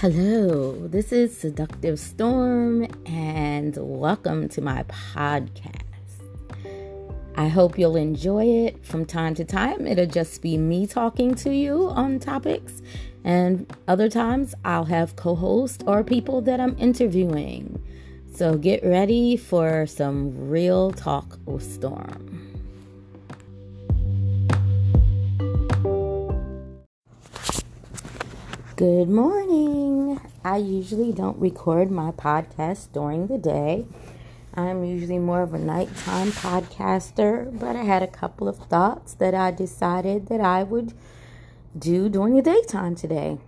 Hello, this is Seductive Storm, and welcome to my podcast. I hope you'll enjoy it from time to time. It'll just be me talking to you on topics, and other times I'll have co hosts or people that I'm interviewing. So get ready for some real talk with Storm. Good morning. I usually don't record my podcast during the day. I'm usually more of a nighttime podcaster, but I had a couple of thoughts that I decided that I would do during the daytime today.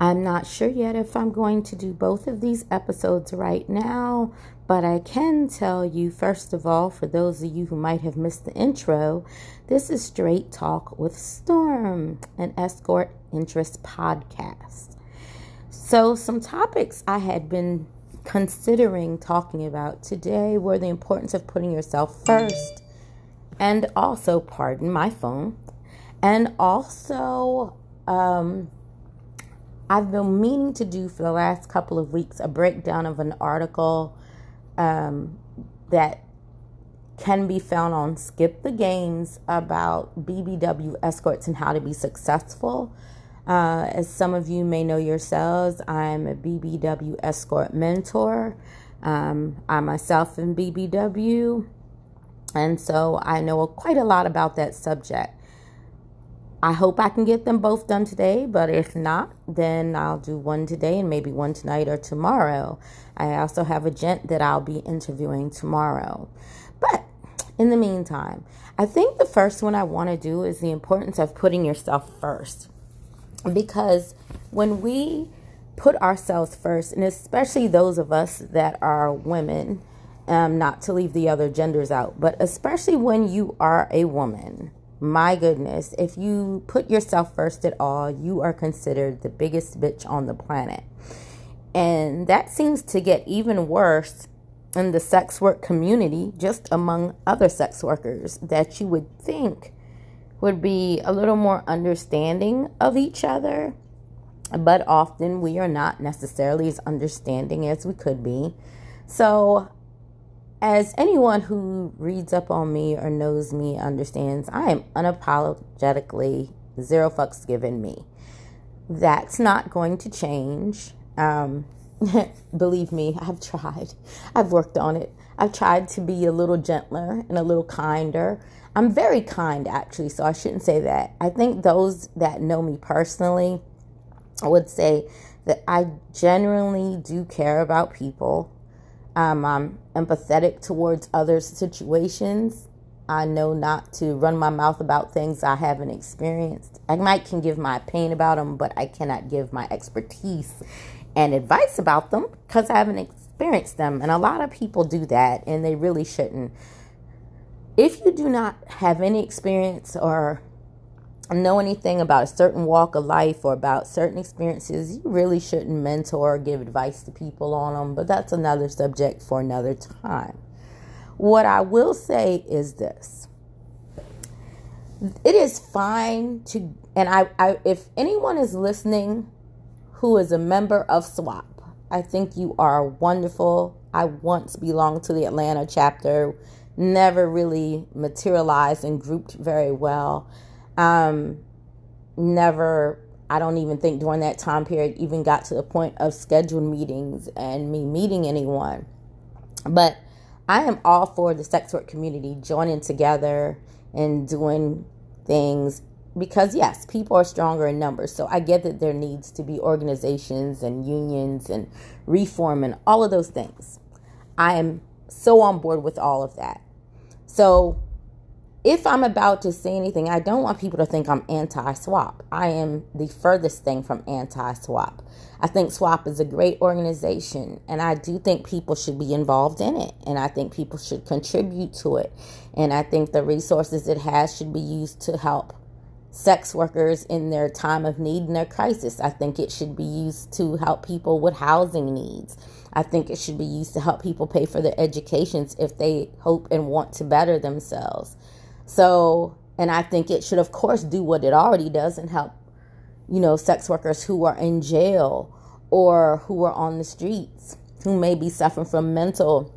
I'm not sure yet if I'm going to do both of these episodes right now, but I can tell you, first of all, for those of you who might have missed the intro, this is Straight Talk with Storm, an escort interest podcast. So, some topics I had been considering talking about today were the importance of putting yourself first, and also, pardon my phone, and also, um, I've been meaning to do for the last couple of weeks a breakdown of an article um, that can be found on Skip the Games about BBW escorts and how to be successful. Uh, as some of you may know yourselves, I'm a BBW escort mentor. Um, I myself am BBW, and so I know quite a lot about that subject. I hope I can get them both done today, but if not, then I'll do one today and maybe one tonight or tomorrow. I also have a gent that I'll be interviewing tomorrow. But in the meantime, I think the first one I want to do is the importance of putting yourself first. Because when we put ourselves first, and especially those of us that are women, um, not to leave the other genders out, but especially when you are a woman, my goodness, if you put yourself first at all, you are considered the biggest bitch on the planet. And that seems to get even worse in the sex work community, just among other sex workers that you would think would be a little more understanding of each other. But often we are not necessarily as understanding as we could be. So as anyone who reads up on me or knows me understands, I am unapologetically zero fucks given me. That's not going to change. Um, believe me, I've tried. I've worked on it. I've tried to be a little gentler and a little kinder. I'm very kind, actually, so I shouldn't say that. I think those that know me personally would say that I genuinely do care about people. Um, I'm empathetic towards others' situations. I know not to run my mouth about things I haven't experienced. I might can give my opinion about them, but I cannot give my expertise and advice about them because I haven't experienced them. And a lot of people do that, and they really shouldn't. If you do not have any experience or know anything about a certain walk of life or about certain experiences, you really shouldn't mentor or give advice to people on them, but that's another subject for another time. What I will say is this it is fine to, and I, I if anyone is listening who is a member of SWOP, I think you are wonderful. I once belonged to the Atlanta chapter, never really materialized and grouped very well. Um, never, I don't even think during that time period even got to the point of scheduled meetings and me meeting anyone. But I am all for the sex work community joining together and doing things because yes, people are stronger in numbers. So I get that there needs to be organizations and unions and reform and all of those things. I am so on board with all of that. So if I'm about to say anything, I don't want people to think I'm anti SWOP. I am the furthest thing from anti SWOP. I think SWOP is a great organization, and I do think people should be involved in it, and I think people should contribute to it. And I think the resources it has should be used to help sex workers in their time of need and their crisis. I think it should be used to help people with housing needs. I think it should be used to help people pay for their educations if they hope and want to better themselves. So, and I think it should, of course, do what it already does and help you know, sex workers who are in jail or who are on the streets, who may be suffering from mental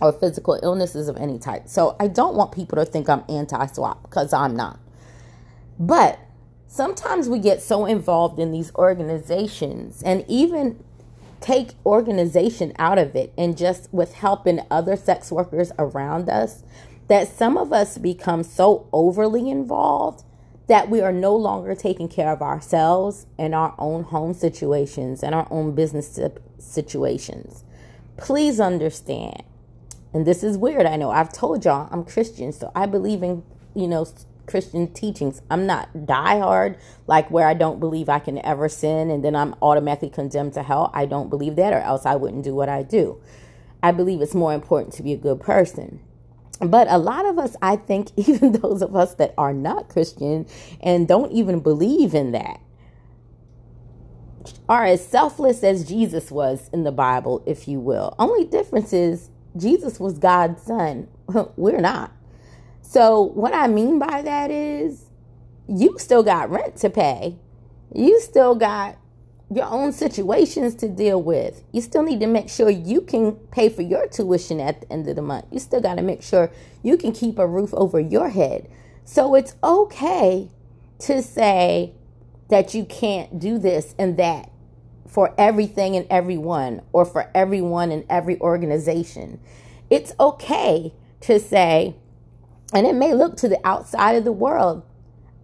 or physical illnesses of any type. So I don't want people to think I'm anti SWOP because I'm not. But sometimes we get so involved in these organizations and even take organization out of it and just with helping other sex workers around us that some of us become so overly involved that we are no longer taking care of ourselves and our own home situations and our own business situations. Please understand. And this is weird. I know I've told y'all I'm Christian, so I believe in, you know, Christian teachings. I'm not diehard, like where I don't believe I can ever sin and then I'm automatically condemned to hell. I don't believe that, or else I wouldn't do what I do. I believe it's more important to be a good person. But a lot of us, I think, even those of us that are not Christian and don't even believe in that, are as selfless as Jesus was in the Bible, if you will. Only difference is Jesus was God's son. We're not. So, what I mean by that is you still got rent to pay. You still got your own situations to deal with. You still need to make sure you can pay for your tuition at the end of the month. You still got to make sure you can keep a roof over your head. So it's okay to say that you can't do this and that for everything and everyone or for everyone in every organization. It's okay to say, and it may look to the outside of the world.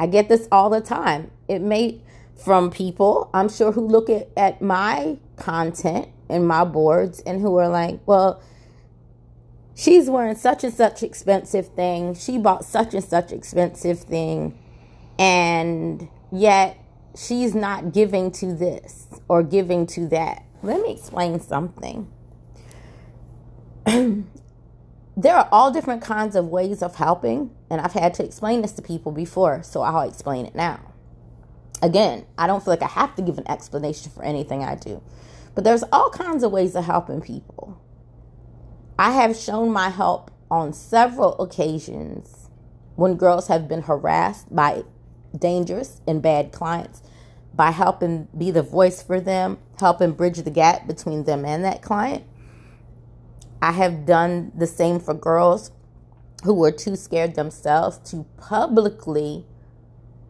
I get this all the time. It may from people, I'm sure, who look at, at my content and my boards and who are like, well, she's wearing such and such expensive thing. She bought such and such expensive thing. And yet she's not giving to this or giving to that. Let me explain something. there are all different kinds of ways of helping, and I've had to explain this to people before, so I'll explain it now. Again, I don't feel like I have to give an explanation for anything I do, but there's all kinds of ways of helping people. I have shown my help on several occasions when girls have been harassed by dangerous and bad clients by helping be the voice for them, helping bridge the gap between them and that client I have done the same for girls who were too scared themselves to publicly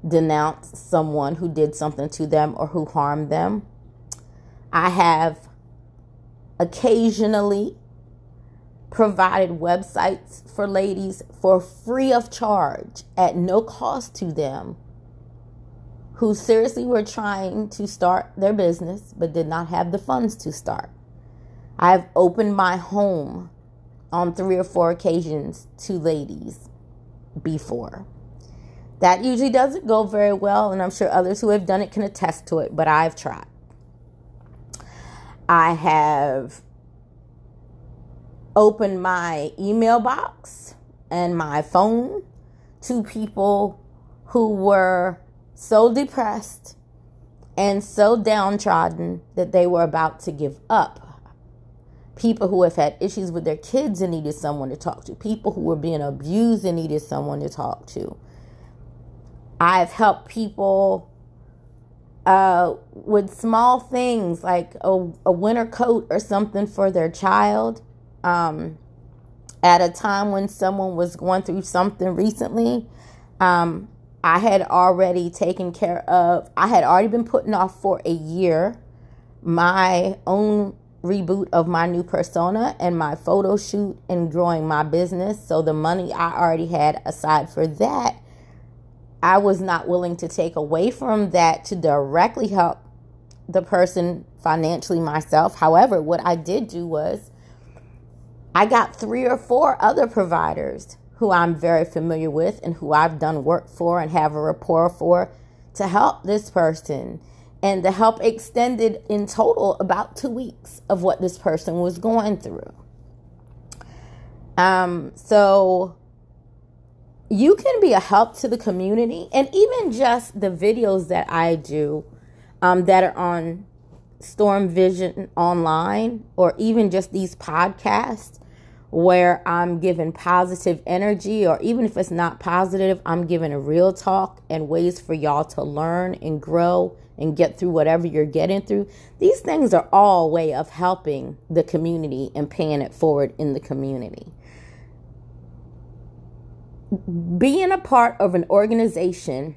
denounce someone who did something to them or who harmed them. I have occasionally provided websites for ladies for free of charge at no cost to them who seriously were trying to start their business but did not have the funds to start. I've opened my home on three or four occasions to ladies before. That usually doesn't go very well, and I'm sure others who have done it can attest to it, but I've tried. I have opened my email box and my phone to people who were so depressed and so downtrodden that they were about to give up people who have had issues with their kids and needed someone to talk to, people who were being abused and needed someone to talk to. I've helped people uh, with small things like a, a, winter coat or something for their child um, at a time when someone was going through something recently. Um, I had already taken care of, I had already been putting off for a year my own reboot of my new persona and my photo shoot and growing my business. So the money I already had aside for that, I was not willing to take away from that to directly help the person financially myself. However, what I did do was I got three or four other providers who I'm very familiar with and who I've done work for and have a rapport for to help this person and the help extended in total about two weeks of what this person was going through. Um, so you can be a help to the community, and even just the videos that I do um, that are on Storm Vision online, or even just these podcasts where I'm giving positive energy, or even if it's not positive, I'm giving a real talk and ways for y'all to learn and grow and get through whatever you're getting through. These things are all way of helping the community and paying it forward in the community. Being a part of an organization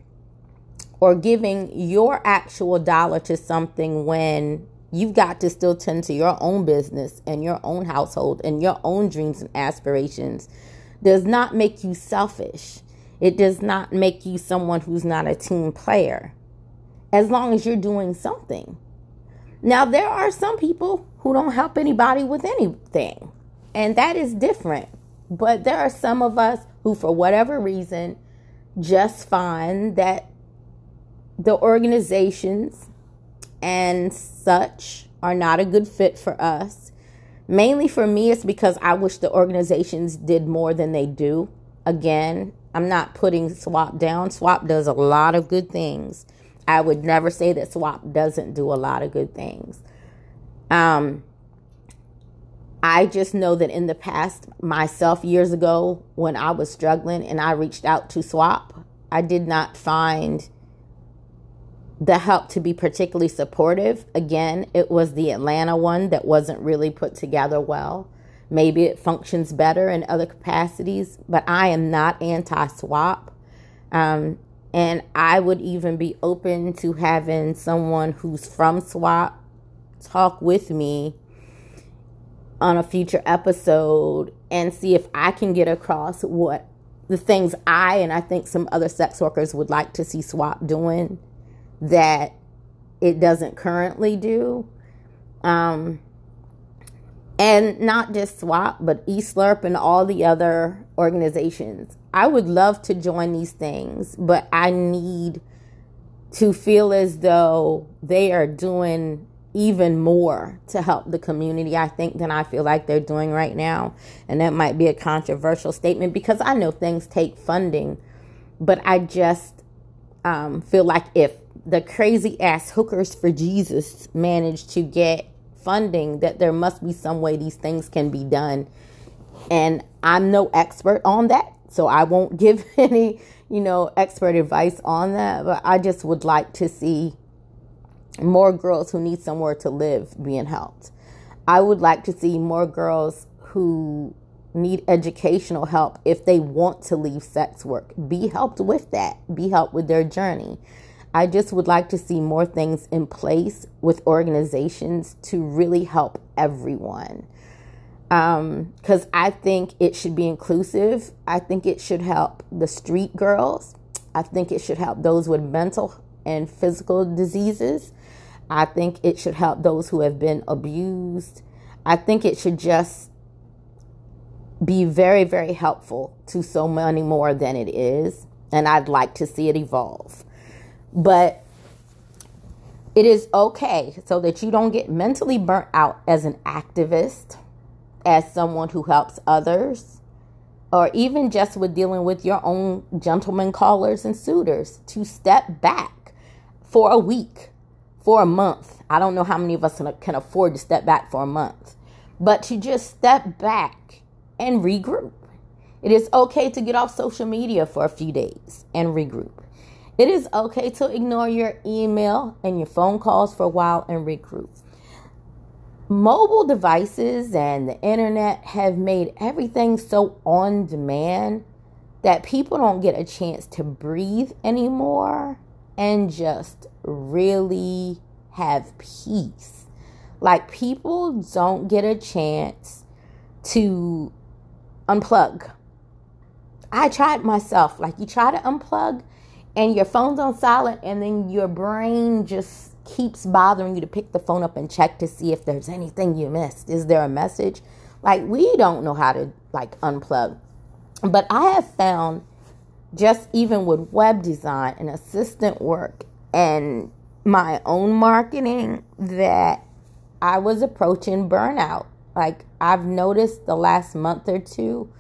or giving your actual dollar to something when you've got to still tend to your own business and your own household and your own dreams and aspirations does not make you selfish. It does not make you someone who's not a team player as long as you're doing something. Now, there are some people who don't help anybody with anything, and that is different. But there are some of us who, for whatever reason, just find that the organizations and such are not a good fit for us. Mainly for me, it's because I wish the organizations did more than they do. Again, I'm not putting SWOP down. SWOP does a lot of good things. I would never say that SWOP doesn't do a lot of good things. Um, I just know that in the past, myself years ago, when I was struggling and I reached out to SWOP, I did not find the help to be particularly supportive. Again, it was the Atlanta one that wasn't really put together well. Maybe it functions better in other capacities, but I am not anti SWOP. Um, and I would even be open to having someone who's from SWOP talk with me on a future episode and see if I can get across what the things I and I think some other sex workers would like to see SWOP doing that it doesn't currently do. Um, and not just SWOP, but ESPLERP and all the other organizations. I would love to join these things, but I need to feel as though they are doing even more to help the community, I think, than I feel like they're doing right now. And that might be a controversial statement because I know things take funding, but I just um, feel like if the crazy ass hookers for Jesus managed to get funding, that there must be some way these things can be done. And I'm no expert on that, so I won't give any, you know, expert advice on that. But I just would like to see more girls who need somewhere to live being helped. I would like to see more girls who need educational help if they want to leave sex work be helped with that be helped with their journey I just would like to see more things in place with organizations to really help everyone. Because um, I think it should be inclusive. I think it should help the street girls. I think it should help those with mental and physical diseases. I think it should help those who have been abused. I think it should just be very, very helpful to so many more than it is. And I'd like to see it evolve. But it is okay so that you don't get mentally burnt out as an activist, as someone who helps others, or even just with dealing with your own gentlemen callers and suitors to step back for a week, for a month. I don't know how many of us can afford to step back for a month, but to just step back and regroup. It is okay to get off social media for a few days and regroup. It is okay to ignore your email and your phone calls for a while and regroup. Mobile devices and the internet have made everything so on demand that people don't get a chance to breathe anymore and just really have peace. Like, people don't get a chance to unplug. I tried myself. Like, you try to unplug and your phone's on silent and then your brain just keeps bothering you to pick the phone up and check to see if there's anything you missed is there a message like we don't know how to like unplug but i have found just even with web design and assistant work and my own marketing that i was approaching burnout. Like i've noticed the last month or two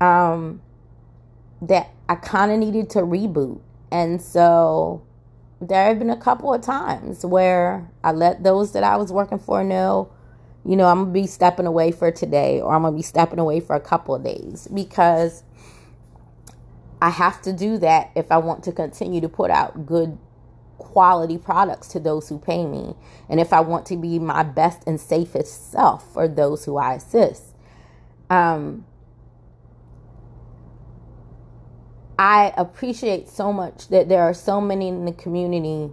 um, that i kind of needed to reboot. And so there have been a couple of times where I let those that I was working for know, you know, I'm going to be stepping away for today or I'm going to be stepping away for a couple of days because I have to do that if I want to continue to put out good quality products to those who pay me, and if I want to be my best and safest self for those who I assist. Um, I appreciate so much that there are so many in the community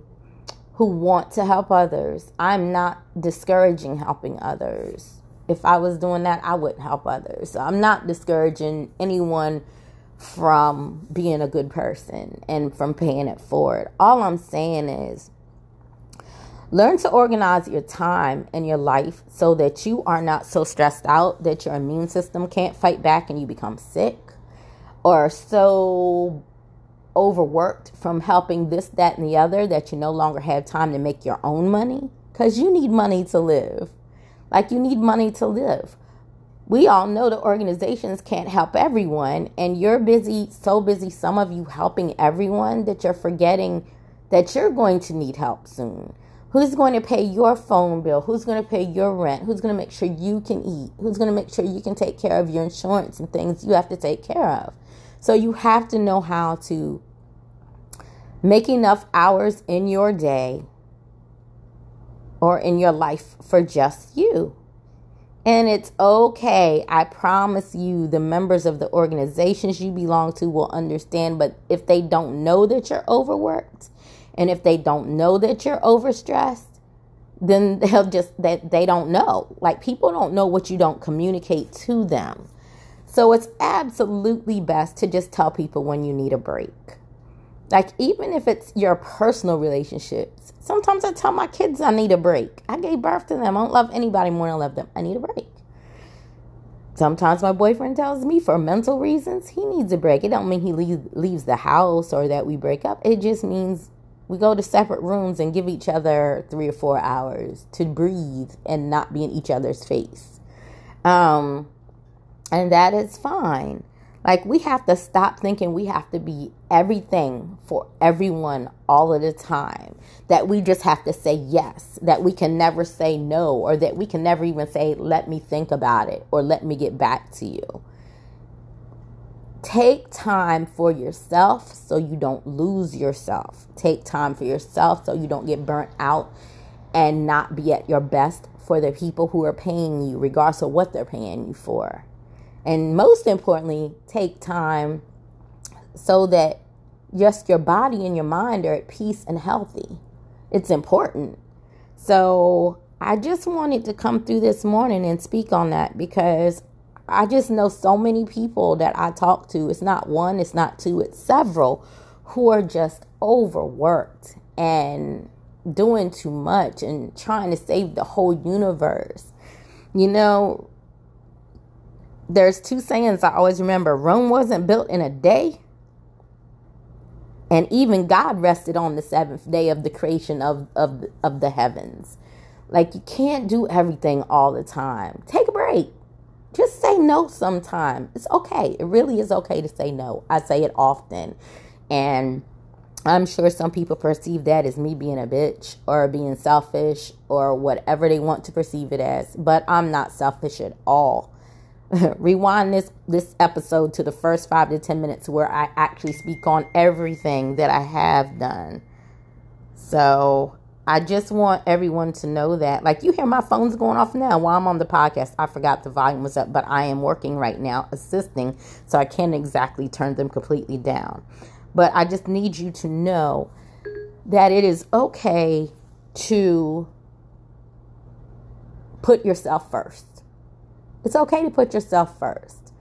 who want to help others. I'm not discouraging helping others. If I was doing that, I wouldn't help others. So I'm not discouraging anyone from being a good person and from paying it forward. All I'm saying is learn to organize your time and your life so that you are not so stressed out that your immune system can't fight back and you become sick or so overworked from helping this, that, and the other that you no longer have time to make your own money because you need money to live. Like you need money to live we all know the organizations can't help everyone and you're busy so busy some of you helping everyone that you're forgetting that you're going to need help soon. Who's going to pay your phone bill? Who's going to pay your rent? Who's going to make sure you can eat? Who's going to make sure you can take care of your insurance and things you have to take care of? So you have to know how to make enough hours in your day or in your life for just you and it's okay. I promise you, the members of the organizations you belong to will understand. But if they don't know that you're overworked and if they don't know that you're overstressed, then they'll just that they, don't know. Like people don't know what you don't communicate to them. So it's absolutely best to just tell people when you need a break. Like even if it's your personal relationships, sometimes I tell my kids I need a break. I gave birth to them. I don't love anybody more than I love them. I need a break. Sometimes my boyfriend tells me for mental reasons he needs a break. It don't mean he leave, leaves the house or that we break up. It just means we go to separate rooms and give each other three or four hours to breathe and not be in each other's face. Um, and that is fine. Like, we have to stop thinking we have to be everything for everyone all of the time. That we just have to say yes. That we can never say no. Or that we can never even say, let me think about it. Or let me get back to you. Take time for yourself so you don't lose yourself. Take time for yourself so you don't get burnt out and not be at your best for the people who are paying you, regardless of what they're paying you for. And most importantly, take time so that just your body and your mind are at peace and healthy. It's important. So I just wanted to come through this morning and speak on that because I just know so many people that I talk to. It's not one, it's not two, it's several who are just overworked and doing too much and trying to save the whole universe. You know, there's two sayings I always remember Rome wasn't built in a day. And even God rested on the seventh day of the creation of, of, of the heavens. Like, you can't do everything all the time. Take a break. Just say no sometime. It's okay. It really is okay to say no. I say it often. And I'm sure some people perceive that as me being a bitch or being selfish or whatever they want to perceive it as. But I'm not selfish at all. rewind this this episode to the first five to ten minutes where I actually speak on everything that I have done. So I just want everyone to know that. Like you hear my phone's going off now while I'm on the podcast. I forgot the volume was up, but I am working right now assisting, so I can't exactly turn them completely down. But I just need you to know that it is okay to put yourself first it's okay to put yourself first.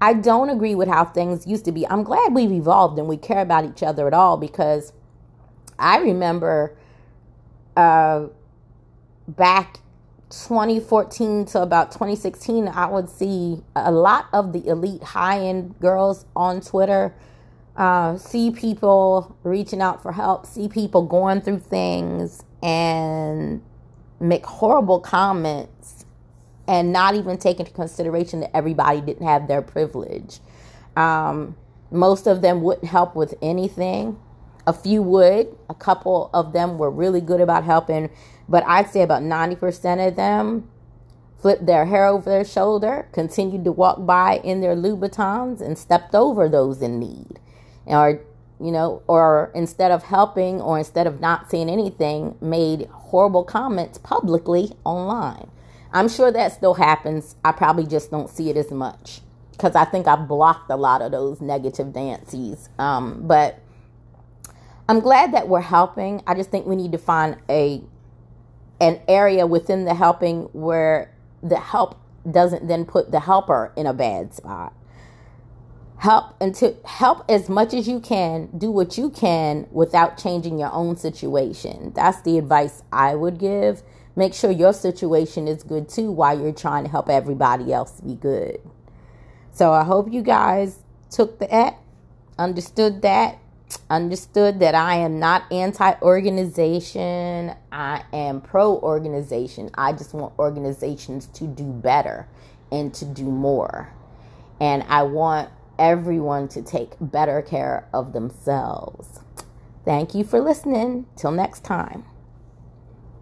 I don't agree with how things used to be. I'm glad we've evolved and we care about each other at all because I remember uh, back 2014 to about 2016, I would see a lot of the elite high end girls on Twitter. Uh, see people reaching out for help, see people going through things, and make horrible comments and not even take into consideration that everybody didn't have their privilege. Um, most of them wouldn't help with anything. A few would. A couple of them were really good about helping, but I'd say about 90% of them flipped their hair over their shoulder, continued to walk by in their Louboutins, and stepped over those in need. Or you know, or instead of helping or instead of not saying anything, made horrible comments publicly online. I'm sure that still happens. I probably just don't see it as much because I think I blocked a lot of those negative Nancy's. Um, but I'm glad that we're helping. I just think we need to find a an area within the helping where the help doesn't then put the helper in a bad spot. Help and to help as much as you can, do what you can without changing your own situation. That's the advice I would give. Make sure your situation is good too while you're trying to help everybody else be good. So I hope you guys took that, understood that, understood that I am not anti organization. I am pro organization. I just want organizations to do better and to do more. And I want everyone to take better care of themselves. Thank you for listening. Till next time.